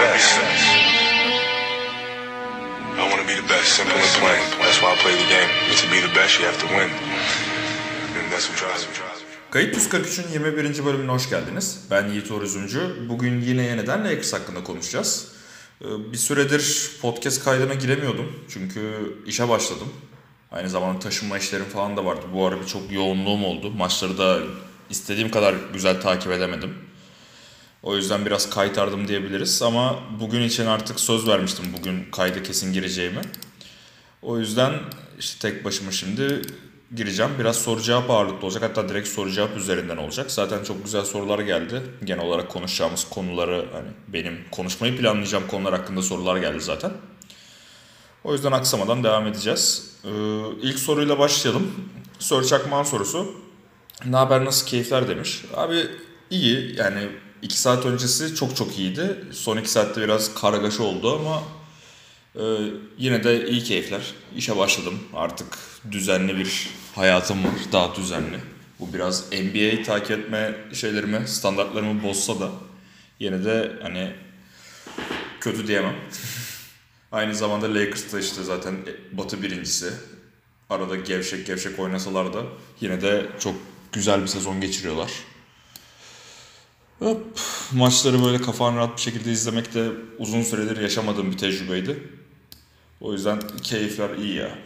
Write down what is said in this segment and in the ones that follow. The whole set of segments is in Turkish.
best. I want to be the best. Simple and plain. That's why I play the game. To be the best, you have to win. And that's what drives me. Kayıt 143'ün 21. bölümüne hoş geldiniz. Ben Yiğit Üzümcü. Bugün yine yeniden Lakers hakkında konuşacağız. Ee, Bir süredir podcast kaydına giremiyordum. Çünkü işe başladım. Aynı zamanda taşınma işlerim falan da vardı. Bu ara bir çok yoğunluğum oldu. Maçları da istediğim kadar güzel takip edemedim. O yüzden biraz kaytardım diyebiliriz. Ama bugün için artık söz vermiştim bugün kayda kesin gireceğimi. O yüzden işte tek başıma şimdi gireceğim. Biraz soru cevap ağırlıklı olacak. Hatta direkt soru cevap üzerinden olacak. Zaten çok güzel sorular geldi. Genel olarak konuşacağımız konuları hani benim konuşmayı planlayacağım konular hakkında sorular geldi zaten. O yüzden aksamadan devam edeceğiz. Ee, ilk soruyla başlayalım. Sör Çakman sorusu. Ne haber nasıl keyifler demiş. Abi iyi yani 2 saat öncesi çok çok iyiydi. Son 2 saatte biraz kargaşa oldu ama ee, yine de iyi keyifler. İşe başladım. Artık düzenli bir hayatım var. Daha düzenli. Bu biraz NBA takip etme şeylerimi, standartlarımı bozsa da yine de hani kötü diyemem. Aynı zamanda Lakers da işte zaten batı birincisi. Arada gevşek gevşek oynasalar da yine de çok güzel bir sezon geçiriyorlar. Hop, maçları böyle kafan rahat bir şekilde izlemek de uzun süredir yaşamadığım bir tecrübeydi. O yüzden keyifler iyi ya.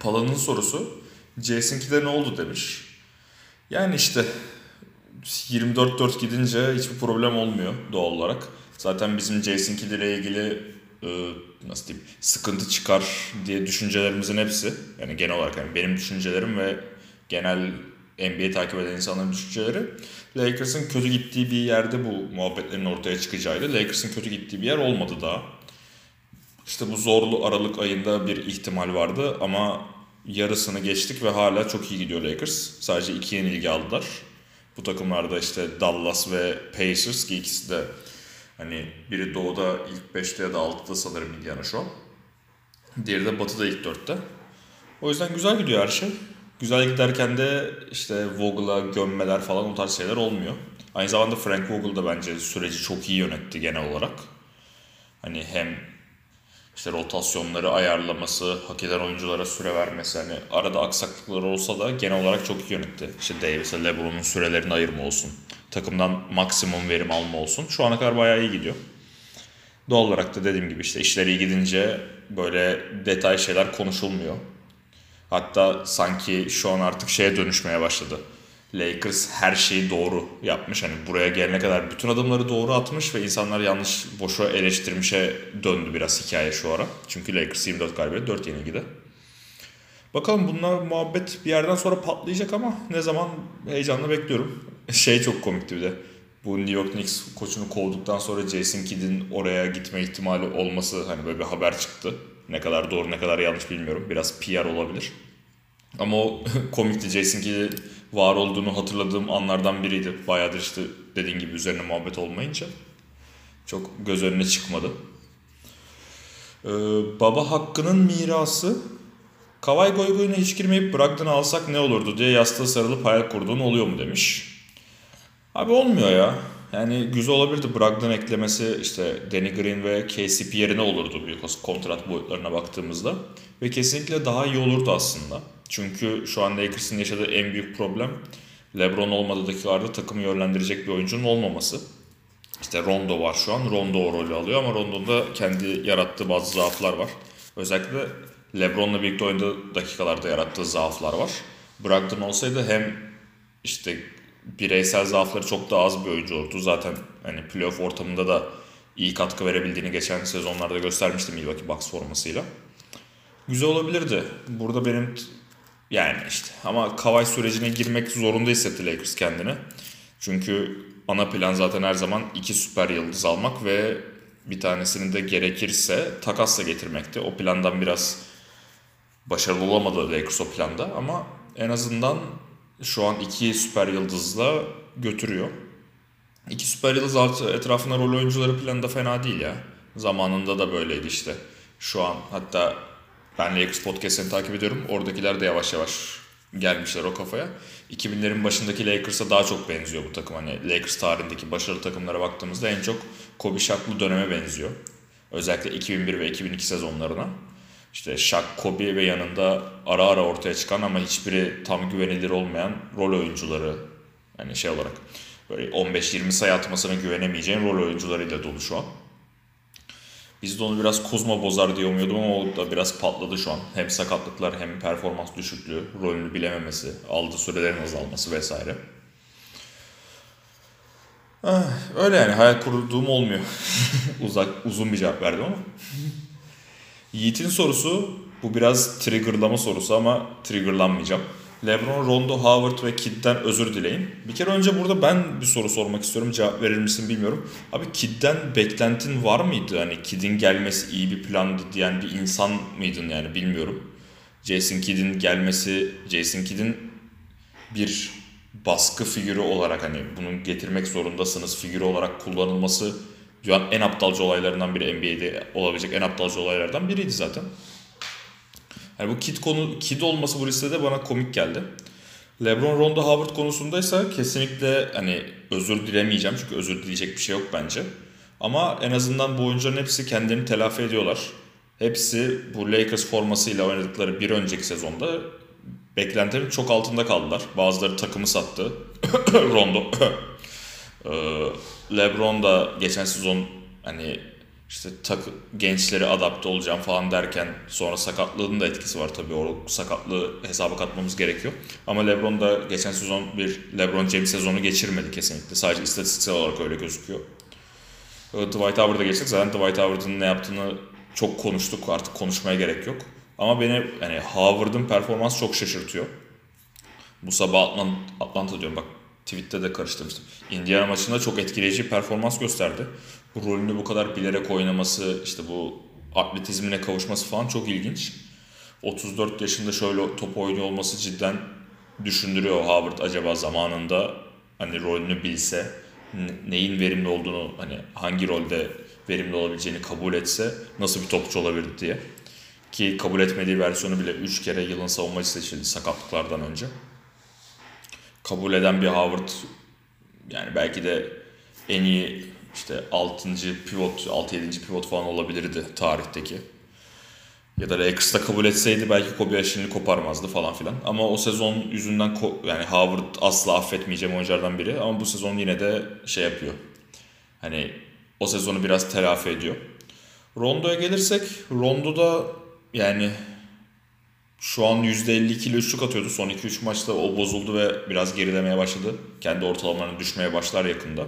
Pala'nın sorusu Jason Kidd'e ne oldu demiş. Yani işte 24-4 gidince hiçbir problem olmuyor doğal olarak. Zaten bizim Jason Kidd ile ilgili e, nasıl diyeyim sıkıntı çıkar diye düşüncelerimizin hepsi yani genel olarak yani benim düşüncelerim ve genel NBA takip eden insanların düşünceleri Lakers'ın kötü gittiği bir yerde bu muhabbetlerin ortaya çıkacağıydı. Lakers'ın kötü gittiği bir yer olmadı daha. İşte bu zorlu Aralık ayında bir ihtimal vardı ama yarısını geçtik ve hala çok iyi gidiyor Lakers. Sadece iki yenilgi aldılar. Bu takımlarda işte Dallas ve Pacers ki ikisi de hani biri doğuda ilk 5'te ya da 6'da sanırım Indiana şu an. Diğeri de batıda ilk 4'te. O yüzden güzel gidiyor her şey. Güzel giderken de işte Vogel'a gömmeler falan o tarz şeyler olmuyor. Aynı zamanda Frank Vogel da bence süreci çok iyi yönetti genel olarak. Hani hem işte rotasyonları ayarlaması, hak eden oyunculara süre vermesi hani arada aksaklıklar olsa da genel olarak çok iyi yönetti. İşte Davis'e LeBron'un sürelerini ayırma olsun. Takımdan maksimum verim alma olsun. Şu ana kadar bayağı iyi gidiyor. Doğal olarak da dediğim gibi işte işleri iyi gidince böyle detay şeyler konuşulmuyor. Hatta sanki şu an artık şeye dönüşmeye başladı. Lakers her şeyi doğru yapmış. Hani buraya gelene kadar bütün adımları doğru atmış ve insanlar yanlış boşa eleştirmişe döndü biraz hikaye şu ara. Çünkü Lakers 24 galibiyet 4 yenilgide. Bakalım bunlar muhabbet bir yerden sonra patlayacak ama ne zaman heyecanla bekliyorum. Şey çok komikti bir de. Bu New York Knicks koçunu kovduktan sonra Jason Kidd'in oraya gitme ihtimali olması hani böyle bir haber çıktı. Ne kadar doğru ne kadar yanlış bilmiyorum. Biraz PR olabilir. Ama o komikti. Jason Kidd'in var olduğunu hatırladığım anlardan biriydi. Bayağıdır işte dediğin gibi üzerine muhabbet olmayınca. Çok göz önüne çıkmadı. Ee, baba hakkının mirası Kavay Goygoy'una hiç girmeyip Brogdon'u alsak ne olurdu diye yastığa sarılıp hayal kurduğun oluyor mu demiş. Abi olmuyor ya. Yani güzel olabilirdi Brogdon eklemesi işte Danny Green ve KCP yerine olurdu büyük kontrat boyutlarına baktığımızda. Ve kesinlikle daha iyi olurdu aslında. Çünkü şu an Lakers'ın yaşadığı en büyük problem LeBron olmadığı dakikalarda takımı yönlendirecek bir oyuncunun olmaması. İşte Rondo var şu an. Rondo o rolü alıyor ama Rondo'da kendi yarattığı bazı zaaflar var. Özellikle LeBron'la birlikte oynadığı dakikalarda yarattığı zaaflar var. Brogdon olsaydı hem işte bireysel zaafları çok daha az bir oyuncu olurdu. Zaten hani playoff ortamında da iyi katkı verebildiğini geçen sezonlarda göstermiştim Milwaukee Bucks formasıyla. Güzel olabilirdi. Burada benim yani işte ama Kawhi sürecine girmek zorunda hissetti Lakers kendini. Çünkü ana plan zaten her zaman iki süper yıldız almak ve bir tanesini de gerekirse takasla getirmekti. O plandan biraz başarılı olamadı Lakers o planda ama en azından şu an iki süper yıldızla götürüyor. İki süper yıldız artı etrafında rol oyuncuları planı da fena değil ya. Zamanında da böyleydi işte. Şu an hatta ben Lakers podcast'ini takip ediyorum. Oradakiler de yavaş yavaş gelmişler o kafaya. 2000'lerin başındaki Lakers'a daha çok benziyor bu takım. Hani Lakers tarihindeki başarılı takımlara baktığımızda en çok Kobe Shaq'lı döneme benziyor. Özellikle 2001 ve 2002 sezonlarına. İşte Shaq, Kobe ve yanında ara ara ortaya çıkan ama hiçbiri tam güvenilir olmayan rol oyuncuları. Yani şey olarak böyle 15-20 sayı atmasına güvenemeyeceğin rol oyuncularıyla dolu şu an. Biz de onu biraz Kuzma bozar diye umuyordum ama o da biraz patladı şu an. Hem sakatlıklar hem performans düşüklüğü, rolünü bilememesi, aldığı sürelerin azalması vesaire. Ah, öyle yani hayal kurduğum olmuyor. Uzak uzun bir cevap verdim ama. Yiğit'in sorusu bu biraz triggerlama sorusu ama triggerlanmayacağım. LeBron, Rondo, Howard ve Kidd'den özür dileyin. Bir kere önce burada ben bir soru sormak istiyorum. Cevap verir misin bilmiyorum. Abi Kidd'den beklentin var mıydı? Hani Kidd'in gelmesi iyi bir plandı diyen bir insan mıydın yani bilmiyorum. Jason Kidd'in gelmesi, Jason Kidd'in bir baskı figürü olarak hani bunu getirmek zorundasınız figürü olarak kullanılması dünyanın en aptalca olaylarından biri NBA'de olabilecek en aptalca olaylardan biriydi zaten. Yani bu kid konu kid olması bu listede bana komik geldi. LeBron Rondo Howard konusundaysa kesinlikle hani özür dilemeyeceğim çünkü özür dileyecek bir şey yok bence. Ama en azından bu oyuncuların hepsi kendini telafi ediyorlar. Hepsi bu Lakers formasıyla oynadıkları bir önceki sezonda beklentilerin çok altında kaldılar. Bazıları takımı sattı. Rondo. LeBron da geçen sezon hani işte tak, gençleri adapte olacağım falan derken sonra sakatlığının da etkisi var tabii. O sakatlığı hesaba katmamız gerekiyor. Ama LeBron da geçen sezon bir LeBron James sezonu geçirmedi kesinlikle. Sadece istatistiksel olarak öyle gözüküyor. Dwight Howard'a geçtik. Zaten Dwight Howard'ın ne yaptığını çok konuştuk. Artık konuşmaya gerek yok. Ama beni yani Howard'ın performansı çok şaşırtıyor. Bu sabah Atlanta, Atlanta diyorum bak tweette de karıştırmıştım. Indiana maçında çok etkileyici performans gösterdi. Bu rolünü bu kadar bilerek oynaması, işte bu atletizmine kavuşması falan çok ilginç. 34 yaşında şöyle top oynuyor olması cidden düşündürüyor Howard acaba zamanında hani rolünü bilse neyin verimli olduğunu hani hangi rolde verimli olabileceğini kabul etse nasıl bir topçu olabilir diye. Ki kabul etmediği versiyonu bile 3 kere yılın savunmacı seçildi sakatlıklardan önce. Kabul eden bir Howard yani belki de en iyi işte 6. pivot, 6-7. pivot falan olabilirdi tarihteki. Ya da Lakers'ta kabul etseydi belki Kobe yaşını koparmazdı falan filan. Ama o sezon yüzünden yani Howard asla affetmeyeceğim oyunculardan biri. Ama bu sezon yine de şey yapıyor. Hani o sezonu biraz telafi ediyor. Rondo'ya gelirsek Rondo da yani şu an %52 ile üçlük atıyordu. Son 2-3 maçta o bozuldu ve biraz gerilemeye başladı. Kendi ortalamalarına düşmeye başlar yakında.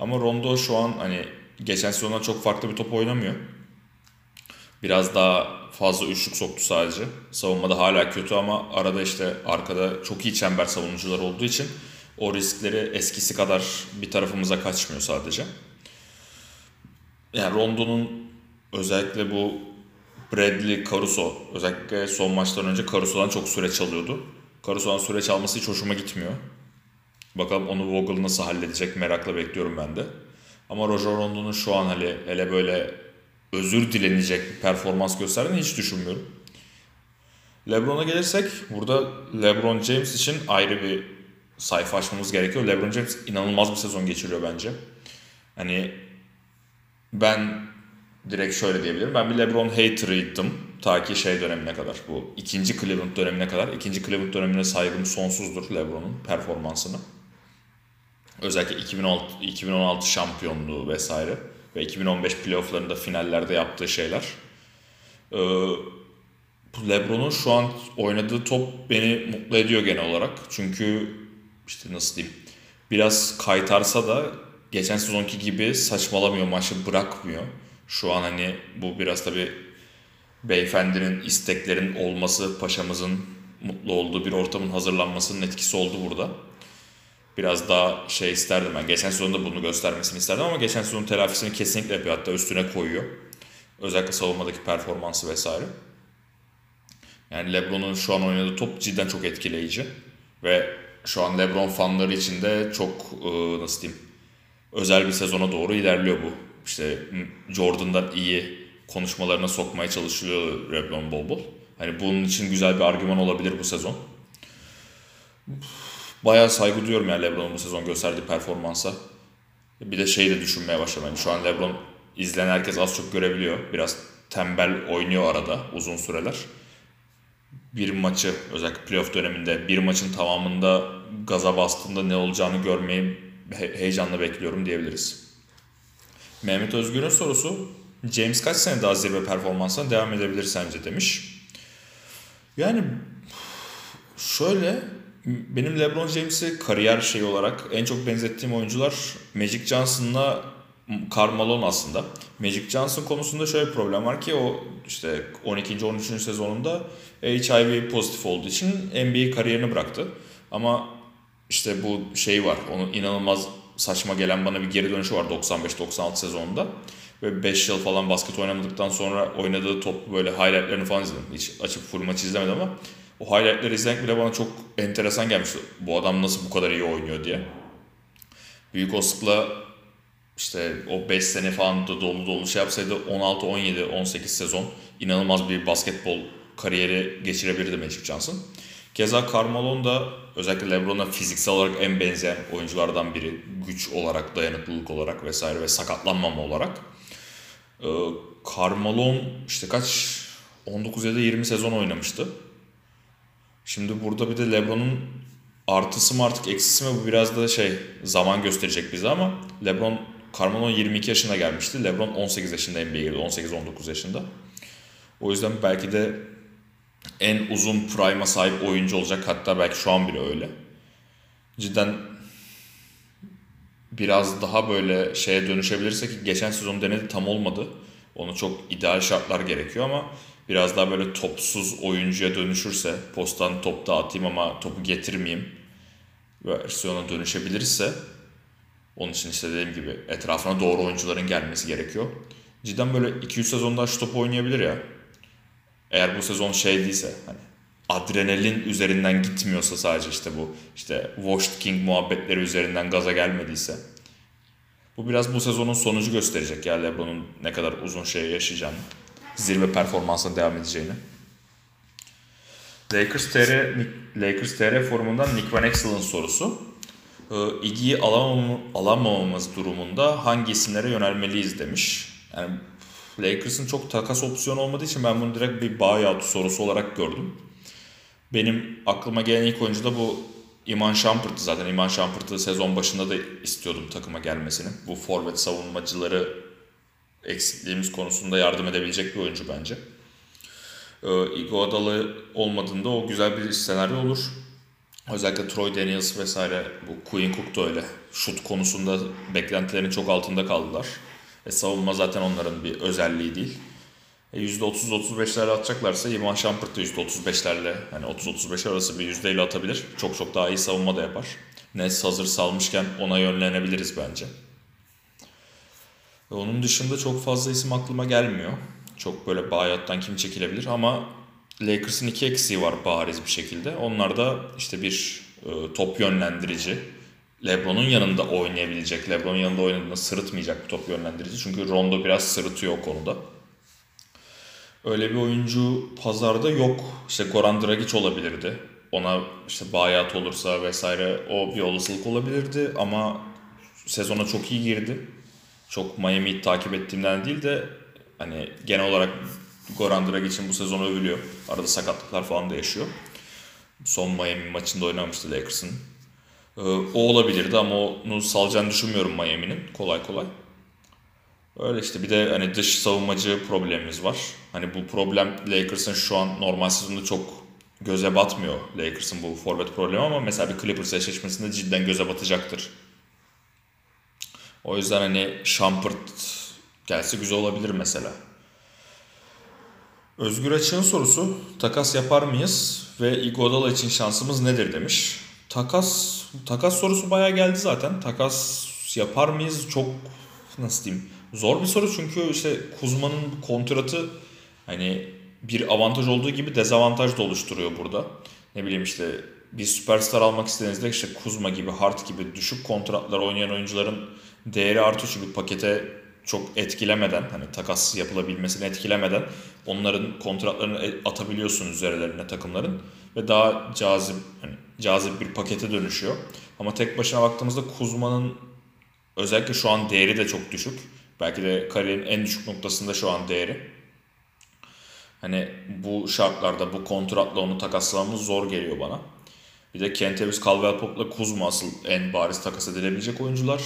Ama Rondo şu an hani geçen sezondan çok farklı bir top oynamıyor. Biraz daha fazla üçlük soktu sadece. Savunmada hala kötü ama arada işte arkada çok iyi çember savunucular olduğu için o riskleri eskisi kadar bir tarafımıza kaçmıyor sadece. Yani Rondo'nun özellikle bu Bradley, Caruso özellikle son maçtan önce Caruso'dan çok süre çalıyordu. Caruso'dan süre çalması hiç hoşuma gitmiyor. Bakalım onu Vogel nasıl halledecek merakla bekliyorum ben de. Ama Roger Rondo'nun şu an hele, hele böyle özür dilenecek bir performans gösterdiğini hiç düşünmüyorum. LeBron'a gelirsek burada LeBron James için ayrı bir sayfa açmamız gerekiyor. LeBron James inanılmaz bir sezon geçiriyor bence. Hani ben direkt şöyle diyebilirim. Ben bir LeBron hater'ıydım. Ta ki şey dönemine kadar. Bu ikinci Cleveland dönemine kadar. İkinci Cleveland dönemine saygım sonsuzdur LeBron'un performansını. Özellikle 2016, 2016 şampiyonluğu vesaire ve 2015 playofflarında finallerde yaptığı şeyler. Ee, LeBron'un şu an oynadığı top beni mutlu ediyor genel olarak. Çünkü işte nasıl diyeyim biraz kaytarsa da geçen sezonki gibi saçmalamıyor maçı bırakmıyor. Şu an hani bu biraz tabi beyefendinin isteklerin olması, paşamızın mutlu olduğu bir ortamın hazırlanmasının etkisi oldu burada biraz daha şey isterdim ben. Geçen sezonda bunu göstermesini isterdim ama geçen sezonun telafisini kesinlikle yapıyor. Hatta üstüne koyuyor. Özellikle savunmadaki performansı vesaire. Yani LeBron'un şu an oynadığı top cidden çok etkileyici. Ve şu an LeBron fanları için de çok e, nasıl diyeyim özel bir sezona doğru ilerliyor bu. İşte Jordan'dan iyi konuşmalarına sokmaya çalışıyor LeBron bol bol. Hani bunun için güzel bir argüman olabilir bu sezon. bayağı saygı duyuyorum yani LeBron'un bu sezon gösterdiği performansa. Bir de şey de düşünmeye başladım. Yani şu an LeBron izleyen herkes az çok görebiliyor. Biraz tembel oynuyor arada uzun süreler. Bir maçı özellikle playoff döneminde bir maçın tamamında gaza bastığında ne olacağını görmeyi he- heyecanla bekliyorum diyebiliriz. Mehmet Özgür'ün sorusu James kaç sene daha zirve performansına devam edebilir sence demiş. Yani şöyle benim LeBron James'i kariyer şey olarak en çok benzettiğim oyuncular Magic Johnson'la Carmelo aslında. Magic Johnson konusunda şöyle bir problem var ki o işte 12. 13. sezonunda HIV pozitif olduğu için NBA kariyerini bıraktı. Ama işte bu şey var. Onun inanılmaz saçma gelen bana bir geri dönüşü var 95-96 sezonunda. Ve 5 yıl falan basket oynamadıktan sonra oynadığı top böyle highlightlarını falan izledim. Hiç açıp full maç izlemedim ama o highlightları izlemek bile bana çok enteresan gelmişti. Bu adam nasıl bu kadar iyi oynuyor diye. Büyük olasılıkla işte o 5 sene falan da dolu dolu şey yapsaydı 16, 17, 18 sezon inanılmaz bir basketbol kariyeri geçirebilirdi Magic Johnson. Keza Carmelo da özellikle LeBron'a fiziksel olarak en benzeyen oyunculardan biri. Güç olarak, dayanıklılık olarak vesaire ve sakatlanmama olarak. Ee, Carmelo işte kaç 19 ya da 20 sezon oynamıştı. Şimdi burada bir de LeBron'un artısı mı artık eksisi mi bu biraz da şey zaman gösterecek bize ama LeBron Carmelo 22 yaşına gelmişti. LeBron 18 yaşında NBA'ye girdi. 18-19 yaşında. O yüzden belki de en uzun prime'a sahip oyuncu olacak. Hatta belki şu an bile öyle. Cidden biraz daha böyle şeye dönüşebilirse ki geçen sezon denedi tam olmadı. Onu çok ideal şartlar gerekiyor ama biraz daha böyle topsuz oyuncuya dönüşürse postan top dağıtayım ama topu getirmeyeyim versiyona dönüşebilirse onun için işte dediğim gibi etrafına doğru oyuncuların gelmesi gerekiyor. Cidden böyle 2-3 sezonda şu topu oynayabilir ya. Eğer bu sezon şey değilse hani adrenalin üzerinden gitmiyorsa sadece işte bu işte Washed King muhabbetleri üzerinden gaza gelmediyse bu biraz bu sezonun sonucu gösterecek ya LeBron'un ne kadar uzun şey yaşayacağını. Zirve performansına devam edeceğini. Lakers TR, Lakers TR forumundan Nick Van Excel'ın sorusu. Ee, Iggy'yi alamam, alamamamız durumunda hangi isimlere yönelmeliyiz demiş. Yani Lakers'ın çok takas opsiyonu olmadığı için ben bunu direkt bir buyout sorusu olarak gördüm. Benim aklıma gelen ilk oyuncu da bu Iman Shumpert'ı zaten. Iman Shumpert'ı sezon başında da istiyordum takıma gelmesini. Bu forvet savunmacıları eksikliğimiz konusunda yardım edebilecek bir oyuncu bence. Ee, Iguodala olmadığında o güzel bir senaryo olur. Özellikle Troy Daniels vesaire bu Quinn Cook da öyle. Şut konusunda beklentilerin çok altında kaldılar. E, savunma zaten onların bir özelliği değil. E, %30-35'lerle atacaklarsa Iman Shumpert da %35'lerle hani 30-35 arası bir yüzdeyle atabilir. Çok çok daha iyi savunma da yapar. Nets hazır salmışken ona yönlenebiliriz bence. Ve onun dışında çok fazla isim aklıma gelmiyor. Çok böyle bayattan kim çekilebilir ama Lakers'ın iki eksiği var bariz bir şekilde. Onlar da işte bir e, top yönlendirici. LeBron'un yanında oynayabilecek, LeBron'un yanında oynadığında sırıtmayacak bir top yönlendirici. Çünkü Rondo biraz sırıtıyor o konuda. Öyle bir oyuncu pazarda yok. İşte Goran Dragic olabilirdi. Ona işte bayat olursa vesaire o bir olasılık olabilirdi ama sezona çok iyi girdi. Çok Miami'yi takip ettiğimden değil de hani genel olarak Goran Dragic'in bu sezon övülüyor. Arada sakatlıklar falan da yaşıyor. Son Miami maçında oynamıştı Lakers'ın. Ee, o olabilirdi ama onu salacağını düşünmüyorum Miami'nin kolay kolay. Öyle işte bir de hani dış savunmacı problemimiz var. Hani bu problem Lakers'ın şu an normal sezonda çok göze batmıyor Lakers'ın bu forvet problemi ama mesela bir Clippers eşleşmesinde cidden göze batacaktır. O yüzden hani Shumpert gelse güzel olabilir mesela. Özgür Açık'ın sorusu takas yapar mıyız ve Iguodala için şansımız nedir demiş. Takas takas sorusu bayağı geldi zaten. Takas yapar mıyız çok nasıl diyeyim zor bir soru çünkü işte Kuzma'nın kontratı hani bir avantaj olduğu gibi dezavantaj da oluşturuyor burada. Ne bileyim işte bir süperstar almak istediğinizde işte Kuzma gibi, Hart gibi düşük kontratlar oynayan oyuncuların değeri artıyor çünkü pakete çok etkilemeden hani takas yapılabilmesini etkilemeden onların kontratlarını atabiliyorsunuz üzerlerine takımların. Ve daha cazip hani cazip bir pakete dönüşüyor. Ama tek başına baktığımızda Kuzma'nın özellikle şu an değeri de çok düşük. Belki de kariyerin en düşük noktasında şu an değeri. Hani bu şartlarda bu kontratla onu takaslamamız zor geliyor bana. Bir de Kentavius Caldwell-Pope'la Kuzma asıl en bariz takas edilebilecek oyuncular.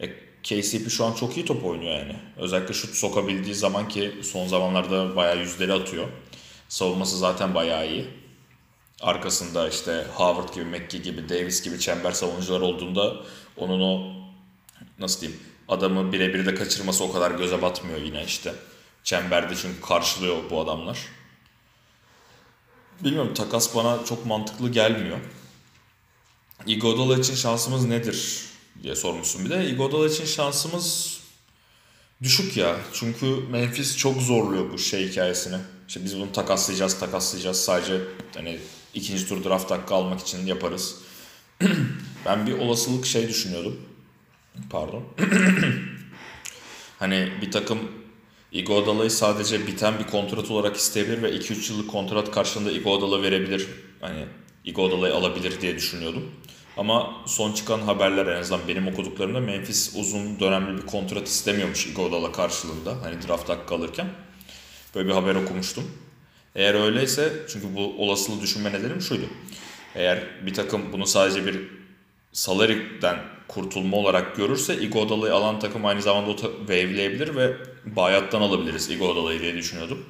E, KCP şu an çok iyi top oynuyor yani. Özellikle şut sokabildiği zaman ki son zamanlarda bayağı yüzleri atıyor. Savunması zaten bayağı iyi. Arkasında işte Howard gibi, McGee gibi, Davis gibi çember savunucular olduğunda onun o nasıl diyeyim adamı birebir de kaçırması o kadar göze batmıyor yine işte. Çemberde çünkü karşılıyor bu adamlar. Bilmiyorum takas bana çok mantıklı gelmiyor. Iguodala için şansımız nedir diye sormuşsun bir de. Iguodala için şansımız düşük ya. Çünkü Memphis çok zorluyor bu şey hikayesini. İşte biz bunu takaslayacağız, takaslayacağız. Sadece hani ikinci tur draft hakkı almak için yaparız. ben bir olasılık şey düşünüyordum. Pardon. hani bir takım Iguodala'yı sadece biten bir kontrat olarak isteyebilir ve 2-3 yıllık kontrat karşılığında Iguodala verebilir. Hani Iguodala'yı alabilir diye düşünüyordum. Ama son çıkan haberler en azından benim okuduklarımda Memphis uzun dönemli bir kontrat istemiyormuş Iguodala karşılığında. Hani draft hakkı alırken. Böyle bir haber okumuştum. Eğer öyleyse çünkü bu olasılığı düşünme nedenim şuydu. Eğer bir takım bunu sadece bir salary'den kurtulma olarak görürse Iguodala'yı alan takım aynı zamanda o wave'leyebilir ve bayattan alabiliriz Iguodala'yı diye düşünüyordum.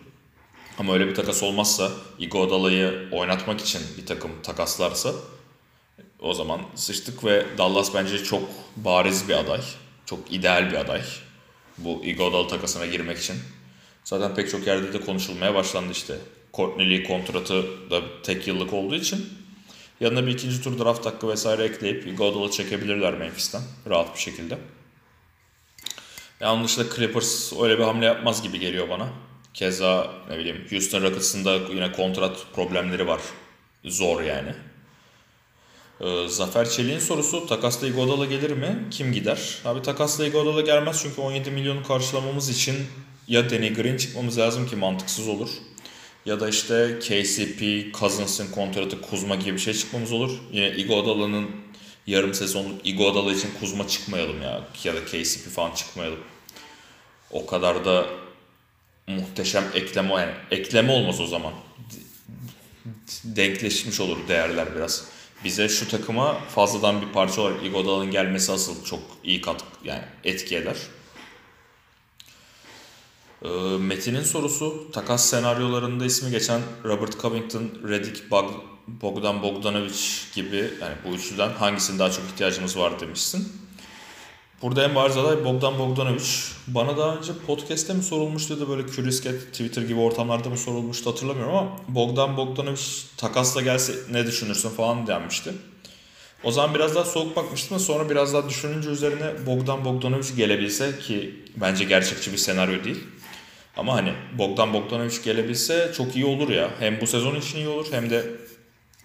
Ama öyle bir takas olmazsa Iguodala'yı oynatmak için bir takım takaslarsa o zaman sıçtık ve Dallas bence çok bariz bir aday. Çok ideal bir aday. Bu Iguodala takasına girmek için. Zaten pek çok yerde de konuşulmaya başlandı işte. Courtney Lee kontratı da tek yıllık olduğu için yanına bir ikinci tur draft hakkı vesaire ekleyip Iguodala çekebilirler Memphis'ten rahat bir şekilde. Ya onun dışında Clippers öyle bir hamle yapmaz gibi geliyor bana. Keza ne bileyim Houston Rockets'ın yine kontrat problemleri var. Zor yani. Ee, Zafer Çelik'in sorusu takasla Iguodala gelir mi? Kim gider? Abi takasla Iguodala gelmez çünkü 17 milyonu karşılamamız için ya Danny Green çıkmamız lazım ki mantıksız olur. Ya da işte KCP, Cousins'ın kontratı Kuzma gibi bir şey çıkmamız olur. Yine Iguodala'nın yarım sezonluk Iguodala için Kuzma çıkmayalım ya. Ya da KCP falan çıkmayalım. O kadar da muhteşem ekleme yani ekleme olmaz o zaman. Denkleşmiş olur değerler biraz. Bize şu takıma fazladan bir parça olarak Iguodala'nın gelmesi asıl çok iyi katkı yani etki eder. Ee, Metin'in sorusu takas senaryolarında ismi geçen Robert Covington, Redick, Bogdan Bogdanovic gibi yani bu üçlüden hangisinin daha çok ihtiyacımız var demişsin. Burada en bariz aday Bogdan Bogdanovic. Bana daha önce podcast'te mi sorulmuştu da böyle Cat, Twitter gibi ortamlarda mı sorulmuştu hatırlamıyorum ama Bogdan Bogdanovic takasla gelse ne düşünürsün falan denmişti. O zaman biraz daha soğuk bakmıştım da sonra biraz daha düşününce üzerine Bogdan Bogdanovic gelebilse ki bence gerçekçi bir senaryo değil. Ama hani Bogdan Bogdanovic gelebilse çok iyi olur ya. Hem bu sezon için iyi olur hem de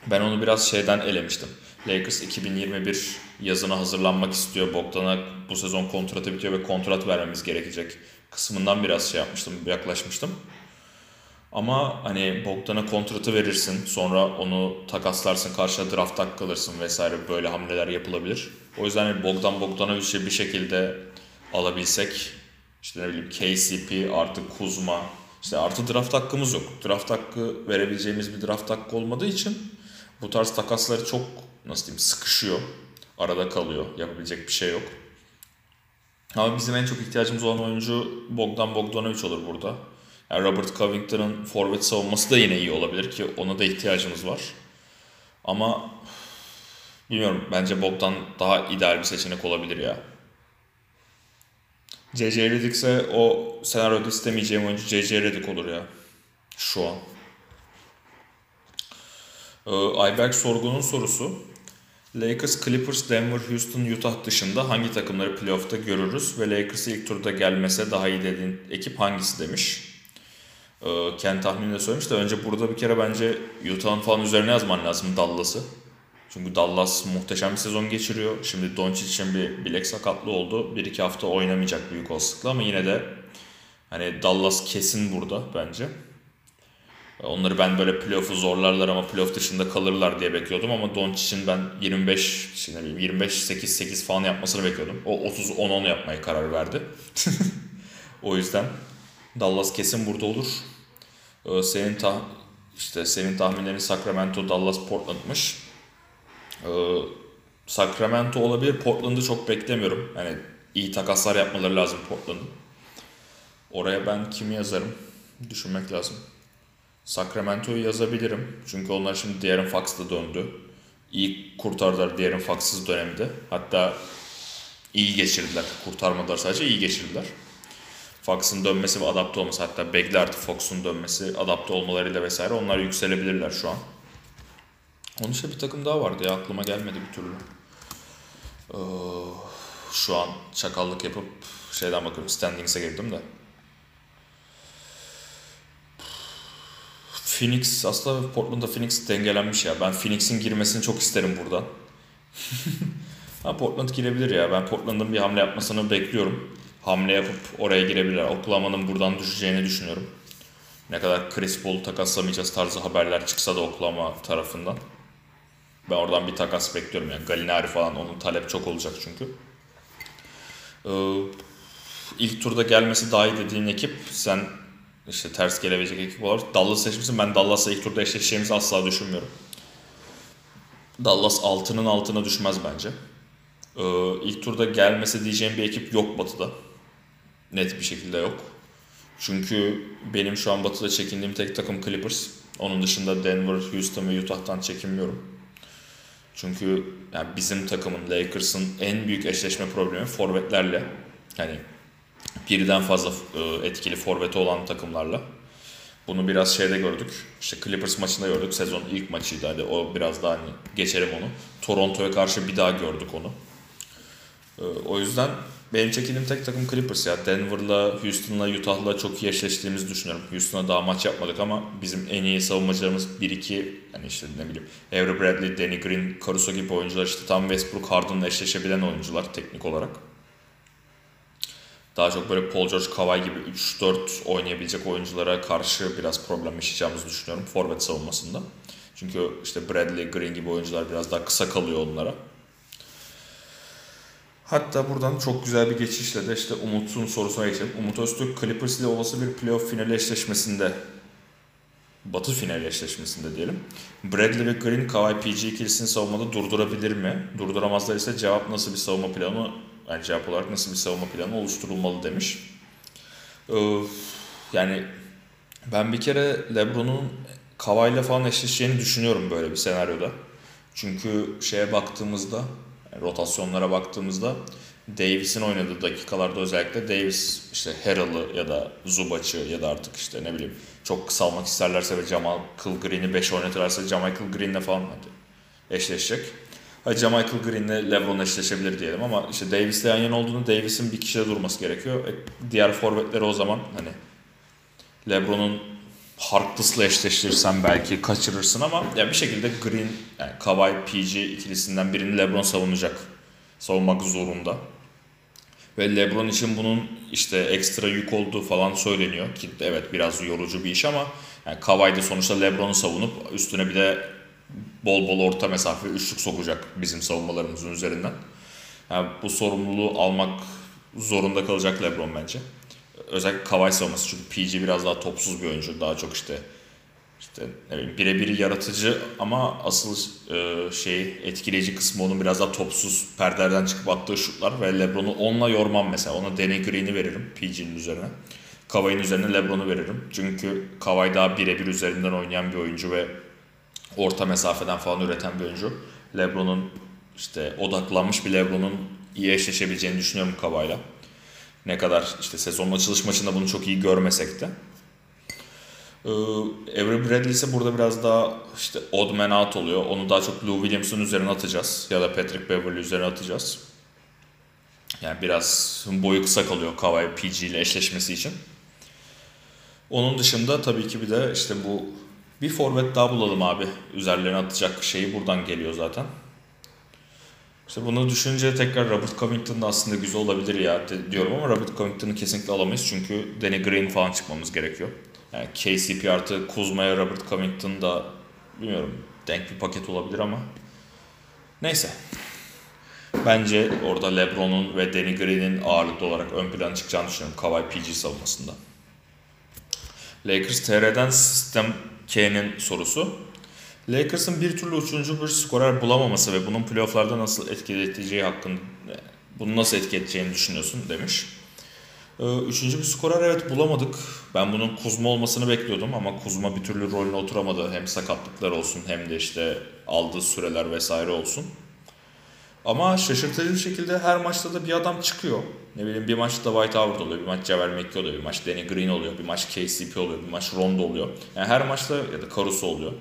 ben onu biraz şeyden elemiştim. Lakers 2021 yazına hazırlanmak istiyor. Bogdan'a bu sezon kontratı bitiyor ve kontrat vermemiz gerekecek kısmından biraz şey yapmıştım, yaklaşmıştım. Ama hani Bogdan'a kontratı verirsin, sonra onu takaslarsın, karşına draft hakkı alırsın vesaire böyle hamleler yapılabilir. O yüzden hani Bogdan Bogdanovic'i bir şekilde alabilsek, işte ne bileyim KCP artı Kuzma, işte artı draft hakkımız yok. Draft hakkı verebileceğimiz bir draft hakkı olmadığı için bu tarz takasları çok nasıl diyeyim sıkışıyor. Arada kalıyor. Yapabilecek bir şey yok. Ama bizim en çok ihtiyacımız olan oyuncu Bogdan Bogdanovic olur burada. Yani Robert Covington'ın forvet savunması da yine iyi olabilir ki ona da ihtiyacımız var. Ama bilmiyorum bence Bogdan daha ideal bir seçenek olabilir ya. J.J. Redick ise o senaryoda istemeyeceğim oyuncu J.J. Redick olur ya. Şu an. Ee, Ayberk Sorgun'un sorusu. Lakers, Clippers, Denver, Houston, Utah dışında hangi takımları playoff'ta görürüz ve Lakers'ı ilk turda gelmese daha iyi dediğin ekip hangisi demiş. Ee, kendi tahminini de söylemiş de önce burada bir kere bence Utah'ın falan üzerine yazman lazım Dallas'ı. Çünkü Dallas muhteşem bir sezon geçiriyor. Şimdi Doncic'in bir bilek sakatlığı oldu. Bir iki hafta oynamayacak büyük olasılıkla ama yine de hani Dallas kesin burada bence. Onları ben böyle playoff'u zorlarlar ama playoff dışında kalırlar diye bekliyordum ama Doncic'in ben 25 işte ne bileyim 25 8 8 falan yapmasını bekliyordum. O 30 10 10 yapmaya karar verdi. o yüzden Dallas kesin burada olur. Ee, senin ta işte senin tahminlerin Sacramento, Dallas, Portland'mış. Ee, Sacramento olabilir. Portland'ı çok beklemiyorum. Hani iyi takaslar yapmaları lazım Portland'ın. Oraya ben kimi yazarım? Düşünmek lazım. Sacramento'yu yazabilirim. Çünkü onlar şimdi De'Aaron Fox döndü. İyi kurtardılar De'Aaron Fox'sız dönemde. Hatta iyi geçirdiler. Kurtarmadılar sadece iyi geçirdiler. Fox'un dönmesi ve adapte olması hatta Bagley artı Fox'un dönmesi adapte olmalarıyla vesaire onlar yükselebilirler şu an. Onun işte bir takım daha vardı ya aklıma gelmedi bir türlü. Ee, şu an çakallık yapıp şeyden bakıyorum standings'e girdim de. Phoenix aslında Portland'da Phoenix dengelenmiş ya. Ben Phoenix'in girmesini çok isterim buradan. ha, Portland girebilir ya. Ben Portland'ın bir hamle yapmasını bekliyorum. Hamle yapıp oraya girebilirler. Oklahoma'nın buradan düşeceğini düşünüyorum. Ne kadar Chris Paul takaslamayacağız tarzı haberler çıksa da Oklahoma tarafından. Ben oradan bir takas bekliyorum yani. Galinari falan onun talep çok olacak çünkü. Ee, ilk turda gelmesi daha iyi dediğin ekip sen işte ters gelebilecek ekip olarak Dallas seçmişsin. Ben Dallas'la ilk turda eşleşeceğimizi asla düşünmüyorum. Dallas altının altına düşmez bence. Ee, ilk turda gelmesi diyeceğim bir ekip yok Batı'da. Net bir şekilde yok. Çünkü benim şu an Batı'da çekindiğim tek takım Clippers. Onun dışında Denver, Houston ve Utah'tan çekinmiyorum. Çünkü yani bizim takımın Lakers'ın en büyük eşleşme problemi forvetlerle. Yani birden fazla e, etkili forveti olan takımlarla. Bunu biraz şeyde gördük. İşte Clippers maçında gördük. Sezon ilk maçıydı. Hadi o biraz daha hani geçelim onu. Toronto'ya karşı bir daha gördük onu. E, o yüzden benim çekindiğim tek takım Clippers ya. Denver'la, Houston'la, Utah'la çok iyi eşleştiğimizi düşünüyorum. Houston'a daha maç yapmadık ama bizim en iyi savunmacılarımız 1-2 yani işte ne bileyim Avery Bradley, Danny Green, Caruso gibi oyuncular işte tam Westbrook, Harden'la eşleşebilen oyuncular teknik olarak. Daha çok böyle Paul George, Kawhi gibi 3-4 oynayabilecek oyunculara karşı biraz problem yaşayacağımızı düşünüyorum forvet savunmasında. Çünkü işte Bradley, Green gibi oyuncular biraz daha kısa kalıyor onlara. Hatta buradan çok güzel bir geçişle de işte Umut'un sorusuna geçelim. Umut Öztürk Clippers ile olası bir playoff finali eşleşmesinde Batı finali eşleşmesinde diyelim. Bradley ve Green Kawhi PG ikilisini savunmada durdurabilir mi? Durduramazlar ise cevap nasıl bir savunma planı yani cevap olarak nasıl bir savunma planı oluşturulmalı demiş. Ee, yani ben bir kere LeBron'un Kawhi ile falan eşleşeceğini düşünüyorum böyle bir senaryoda. Çünkü şeye baktığımızda rotasyonlara baktığımızda Davis'in oynadığı dakikalarda özellikle Davis işte Harrell'ı ya da Zubac'ı ya da artık işte ne bileyim çok kısalmak isterlerse ve Jamal Green'i 5 oynatırlarsa Jamichael Green'le falan hadi eşleşecek. Hadi Jamichael Green'le LeBron eşleşebilir diyelim ama işte Davis'le yan yana olduğunu Davis'in bir kişide durması gerekiyor. E, diğer forvetleri o zaman hani LeBron'un Harkless'la eşleştirirsen belki kaçırırsın ama ya bir şekilde Green, yani Kawhi, PG ikilisinden birini LeBron savunacak. Savunmak zorunda. Ve LeBron için bunun işte ekstra yük olduğu falan söyleniyor ki evet biraz yorucu bir iş ama yani Kawhi de sonuçta LeBron'u savunup üstüne bir de bol bol orta mesafe üçlük sokacak bizim savunmalarımızın üzerinden. Yani bu sorumluluğu almak zorunda kalacak LeBron bence özellikle Kawhi savunması çünkü PG biraz daha topsuz bir oyuncu. Daha çok işte işte ne bileyim birebir yaratıcı ama asıl e, şey etkileyici kısmı onun biraz daha topsuz perderden çıkıp attığı şutlar ve LeBron'u onunla yormam mesela. Ona Danny Green'i veririm PG'nin üzerine. Kawhi'nin üzerine LeBron'u veririm. Çünkü Kawhi daha birebir üzerinden oynayan bir oyuncu ve orta mesafeden falan üreten bir oyuncu. LeBron'un işte odaklanmış bir LeBron'un iyi eşleşebileceğini düşünüyorum Kawhi'la. Ne kadar işte sezonun açılış maçında bunu çok iyi görmesek de. Ee, Avery Bradley ise burada biraz daha işte odd man out oluyor. Onu daha çok Lou Williams'ın üzerine atacağız. Ya da Patrick Beverly üzerine atacağız. Yani biraz boyu kısa kalıyor Kawhi PG ile eşleşmesi için. Onun dışında tabii ki bir de işte bu bir forvet daha bulalım abi. Üzerlerine atacak şeyi buradan geliyor zaten. İşte bunu düşünce tekrar Robert Covington da aslında güzel olabilir ya diyorum ama Robert Covington'ı kesinlikle alamayız çünkü Danny Green falan çıkmamız gerekiyor. Yani KCP artı Kuzma'ya Robert Covington da bilmiyorum denk bir paket olabilir ama neyse. Bence orada LeBron'un ve Danny Green'in ağırlıklı olarak ön plana çıkacağını düşünüyorum Kawhi PG savunmasında. Lakers TR'den Sistem K'nin sorusu. Lakers'ın bir türlü üçüncü bir skorer bulamaması ve bunun playofflarda nasıl etkileyeceği hakkında bunu nasıl etki edeceğini düşünüyorsun demiş. Ee, üçüncü bir skorer evet bulamadık. Ben bunun Kuzma olmasını bekliyordum ama Kuzma bir türlü rolüne oturamadı. Hem sakatlıklar olsun hem de işte aldığı süreler vesaire olsun. Ama şaşırtıcı bir şekilde her maçta da bir adam çıkıyor. Ne bileyim bir maçta White Howard oluyor, bir maç Javel McGee oluyor, bir maç Danny Green oluyor, bir maç KCP oluyor, bir maç Rondo oluyor. Yani her maçta ya da Caruso oluyor.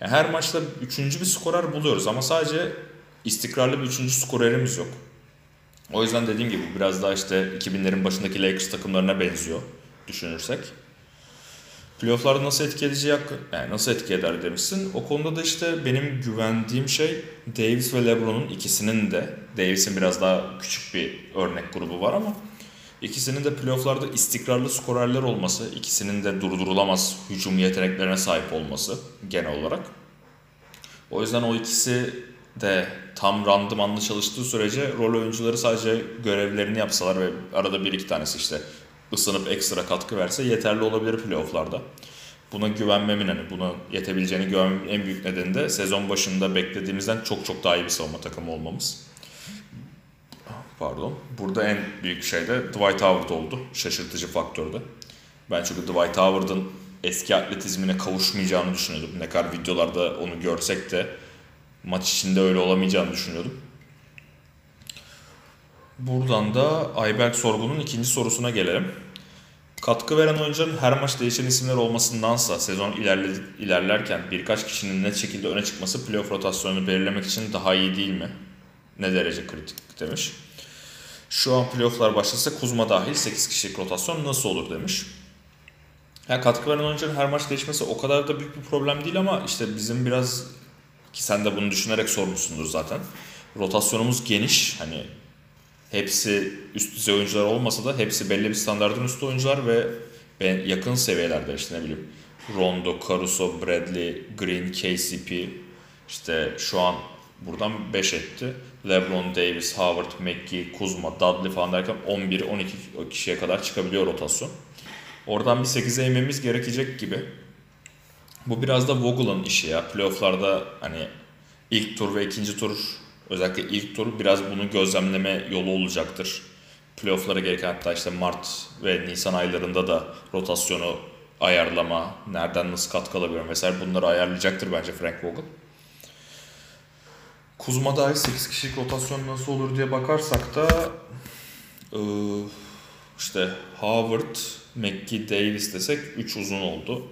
Yani her maçta üçüncü bir skorer buluyoruz ama sadece istikrarlı bir üçüncü skorerimiz yok. O yüzden dediğim gibi biraz daha işte 2000'lerin başındaki Lakers takımlarına benziyor düşünürsek. Playoff'larda nasıl etki yani nasıl etki eder demişsin. O konuda da işte benim güvendiğim şey Davis ve LeBron'un ikisinin de Davis'in biraz daha küçük bir örnek grubu var ama ikisinin de playoff'larda istikrarlı skorerler olması, ikisinin de durdurulamaz hücum yeteneklerine sahip olması genel olarak. O yüzden o ikisi de tam randımanlı çalıştığı sürece rol oyuncuları sadece görevlerini yapsalar ve arada bir iki tanesi işte ısınıp ekstra katkı verse yeterli olabilir playofflarda. Buna güvenmemin hani buna yetebileceğini görmemin en büyük nedeni de sezon başında beklediğimizden çok çok daha iyi bir savunma takımı olmamız. Pardon. Burada en büyük şey de Dwight Howard oldu. Şaşırtıcı faktördü. Ben çünkü Dwight Howard'ın eski atletizmine kavuşmayacağını düşünüyordum. Ne kadar videolarda onu görsek de maç içinde öyle olamayacağını düşünüyordum. Buradan da Ayberk Sorgun'un ikinci sorusuna gelelim. Katkı veren oyuncuların her maç değişen isimler olmasındansa sezon ilerlerken birkaç kişinin net şekilde öne çıkması playoff rotasyonunu belirlemek için daha iyi değil mi? Ne derece kritik demiş. Şu an playofflar başlasa Kuzma dahil 8 kişilik rotasyon nasıl olur demiş. Yani katkı veren oyuncuların her maç değişmesi o kadar da büyük bir problem değil ama işte bizim biraz ki sen de bunu düşünerek sormuşsundur zaten. Rotasyonumuz geniş. Hani hepsi üst düzey oyuncular olmasa da hepsi belli bir standartın üstü oyuncular ve yakın seviyelerde işte ne bileyim Rondo, Caruso, Bradley, Green, KCP işte şu an buradan 5 etti. LeBron, Davis, Howard, McGee, Kuzma, Dudley falan derken 11-12 kişiye kadar çıkabiliyor rotasyon. Oradan bir 8'e inmemiz gerekecek gibi. Bu biraz da Vogel'ın işi ya. Playoff'larda hani ilk tur ve ikinci tur özellikle ilk tur biraz bunu gözlemleme yolu olacaktır. Playoff'lara gereken hatta işte Mart ve Nisan aylarında da rotasyonu ayarlama, nereden nasıl katkı alabiliyorum vesaire bunları ayarlayacaktır bence Frank Vogel. Kuzma dahi 8 kişilik rotasyon nasıl olur diye bakarsak da işte Howard, McGee, Davis desek 3 uzun oldu.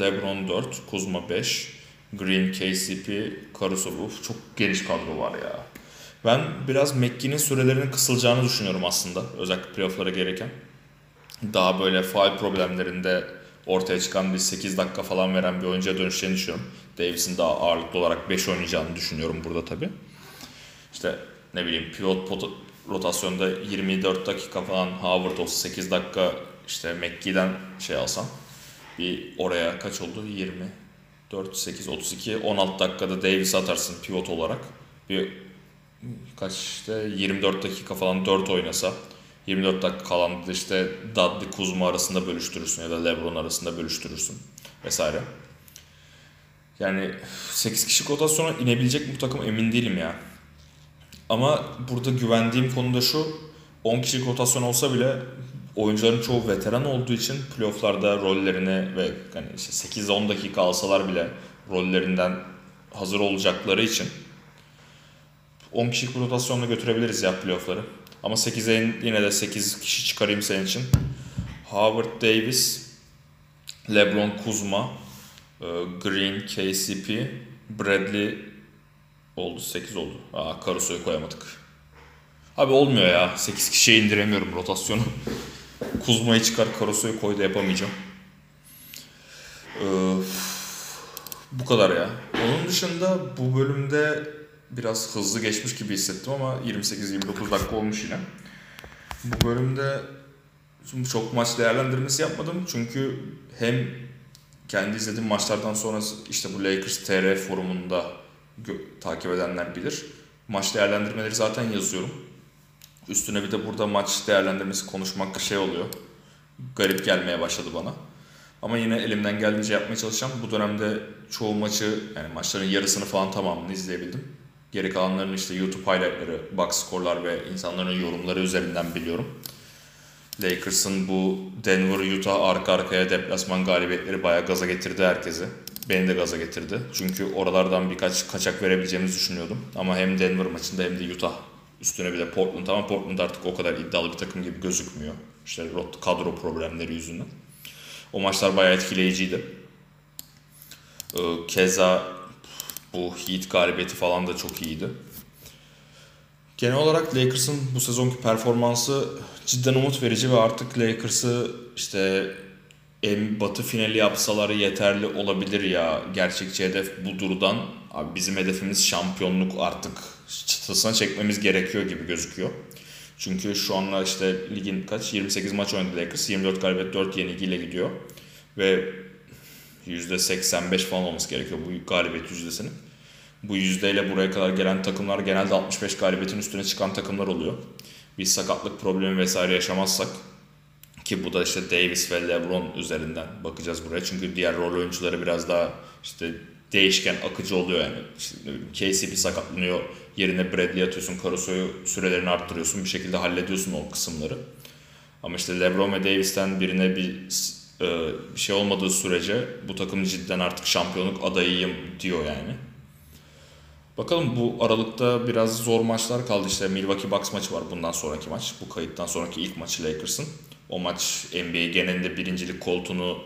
LeBron 4, Kuzma 5, Green, KCP, Caruso Uf, çok geniş kadro var ya. Ben biraz McGee'nin sürelerinin kısılacağını düşünüyorum aslında. Özellikle playoff'lara gereken. Daha böyle faal problemlerinde ortaya çıkan bir 8 dakika falan veren bir oyuncuya dönüşeceğini düşünüyorum. Davis'in daha ağırlıklı olarak 5 oynayacağını düşünüyorum burada tabi. İşte ne bileyim pivot pot rotasyonda 24 dakika falan Howard olsa 8 dakika işte McGee'den şey alsan bir oraya kaç oldu? 20, 4, 8, 32, 16 dakikada Davis atarsın pivot olarak. Bir kaç işte 24 dakika falan 4 oynasa 24 dakika kalan da işte Dudley Kuzma arasında bölüştürürsün ya da LeBron arasında bölüştürürsün vesaire. Yani 8 kişi rotasyona inebilecek mi bu takım emin değilim ya. Ama burada güvendiğim konu da şu. 10 kişilik rotasyon olsa bile oyuncuların çoğu veteran olduğu için playofflarda rollerini ve hani işte 8-10 dakika alsalar bile rollerinden hazır olacakları için 10 kişilik rotasyonla götürebiliriz ya playoffları. Ama 8'e yine de 8 kişi çıkarayım senin için. Howard Davis, LeBron Kuzma, e, Green, KCP, Bradley oldu 8 oldu. Aa Caruso'yu koyamadık. Abi olmuyor ya. 8 kişiye indiremiyorum rotasyonu. Kuzma'yı çıkar Caruso'yu koy da yapamayacağım. Ee, bu kadar ya. Onun dışında bu bölümde biraz hızlı geçmiş gibi hissettim ama 28-29 dakika olmuş yine. Bu bölümde çok maç değerlendirmesi yapmadım çünkü hem kendi izlediğim maçlardan sonra işte bu Lakers TR forumunda takip edenler bilir. Maç değerlendirmeleri zaten yazıyorum. Üstüne bir de burada maç değerlendirmesi konuşmak şey oluyor. Garip gelmeye başladı bana. Ama yine elimden geldiğince yapmaya çalışacağım. Bu dönemde çoğu maçı yani maçların yarısını falan tamamını izleyebildim. Geri kalanlarını işte YouTube highlightları, box skorlar ve insanların yorumları üzerinden biliyorum. Lakers'ın bu Denver, Utah arka arkaya deplasman galibiyetleri bayağı gaza getirdi herkesi. Beni de gaza getirdi. Çünkü oralardan birkaç kaçak verebileceğimizi düşünüyordum. Ama hem Denver maçında hem de Utah üstüne bir de Portland ama Portland artık o kadar iddialı bir takım gibi gözükmüyor. İşte kadro problemleri yüzünden. O maçlar bayağı etkileyiciydi. Ee, Keza bu Heat galibiyeti falan da çok iyiydi. Genel olarak Lakers'ın bu sezonki performansı cidden umut verici ve artık Lakers'ı işte en batı finali yapsalar yeterli olabilir ya. Gerçekçi hedef bu durdan. Abi bizim hedefimiz şampiyonluk artık çıtasına çekmemiz gerekiyor gibi gözüküyor. Çünkü şu anlar işte ligin kaç 28 maç oynadı Lakers. 24 galibiyet 4 yenilgiyle gidiyor. Ve %85 falan olması gerekiyor bu galibiyet yüzdesinin. Bu yüzdeyle buraya kadar gelen takımlar genelde 65 galibiyetin üstüne çıkan takımlar oluyor. Biz sakatlık problemi vesaire yaşamazsak ki bu da işte Davis ve LeBron üzerinden bakacağız buraya. Çünkü diğer rol oyuncuları biraz daha işte değişken, akıcı oluyor yani. İşte KCP sakatlanıyor, yerine Bradley atıyorsun, Caruso'yu sürelerini arttırıyorsun, bir şekilde hallediyorsun o kısımları. Ama işte LeBron ve Davis'ten birine bir bir şey olmadığı sürece bu takım cidden artık şampiyonluk adayıyım diyor yani. Bakalım bu aralıkta biraz zor maçlar kaldı. İşte Milwaukee Bucks maçı var bundan sonraki maç. Bu kayıttan sonraki ilk maçı Lakers'ın. O maç NBA genelinde birincilik koltuğunu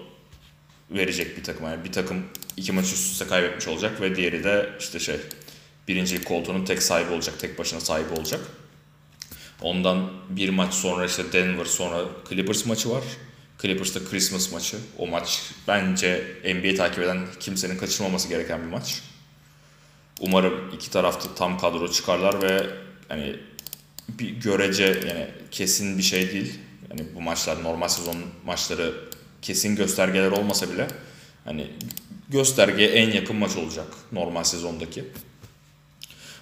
verecek bir takım. Yani bir takım iki maç üst üste kaybetmiş olacak ve diğeri de işte şey birincilik koltuğunun tek sahibi olacak. Tek başına sahibi olacak. Ondan bir maç sonra işte Denver sonra Clippers maçı var. Clippers'ta Christmas maçı. O maç bence NBA takip eden kimsenin kaçırmaması gereken bir maç. Umarım iki tarafta tam kadro çıkarlar ve hani bir görece yani kesin bir şey değil. Yani bu maçlar normal sezon maçları kesin göstergeler olmasa bile hani göstergeye en yakın maç olacak normal sezondaki.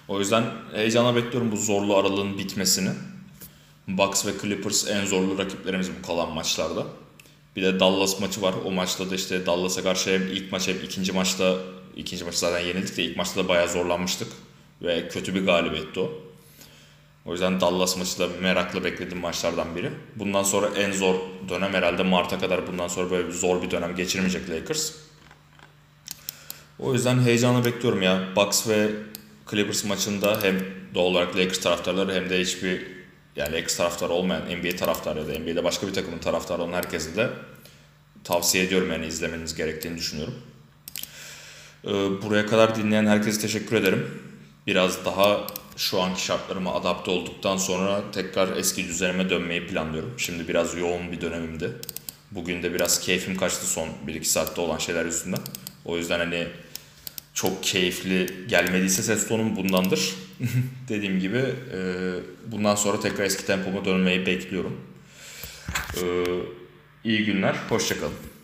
O yüzden heyecanla bekliyorum bu zorlu aralığın bitmesini. Bucks ve Clippers en zorlu rakiplerimiz bu kalan maçlarda. Bir de Dallas maçı var. O maçta da işte Dallas'a karşı hem ilk maç hem ikinci maçta ikinci maçta zaten yenildik de ilk maçta da bayağı zorlanmıştık. Ve kötü bir galibiyetti o. O yüzden Dallas maçı da merakla beklediğim maçlardan biri. Bundan sonra en zor dönem herhalde Mart'a kadar bundan sonra böyle bir zor bir dönem geçirmeyecek Lakers. O yüzden heyecanla bekliyorum ya. Bucks ve Clippers maçında hem doğal olarak Lakers taraftarları hem de hiçbir yani Lakers taraftarı olmayan NBA taraftarı ya da NBA'de başka bir takımın taraftarı olan herkese de tavsiye ediyorum yani izlemeniz gerektiğini düşünüyorum. Ee, buraya kadar dinleyen herkese teşekkür ederim. Biraz daha şu anki şartlarıma adapte olduktan sonra tekrar eski düzenime dönmeyi planlıyorum. Şimdi biraz yoğun bir dönemimdi. Bugün de biraz keyfim kaçtı son 1-2 saatte olan şeyler yüzünden. O yüzden hani çok keyifli gelmediyse ses tonum bundandır. Dediğim gibi e, bundan sonra tekrar eski tempoma dönmeyi bekliyorum. E, iyi günler, hoşçakalın.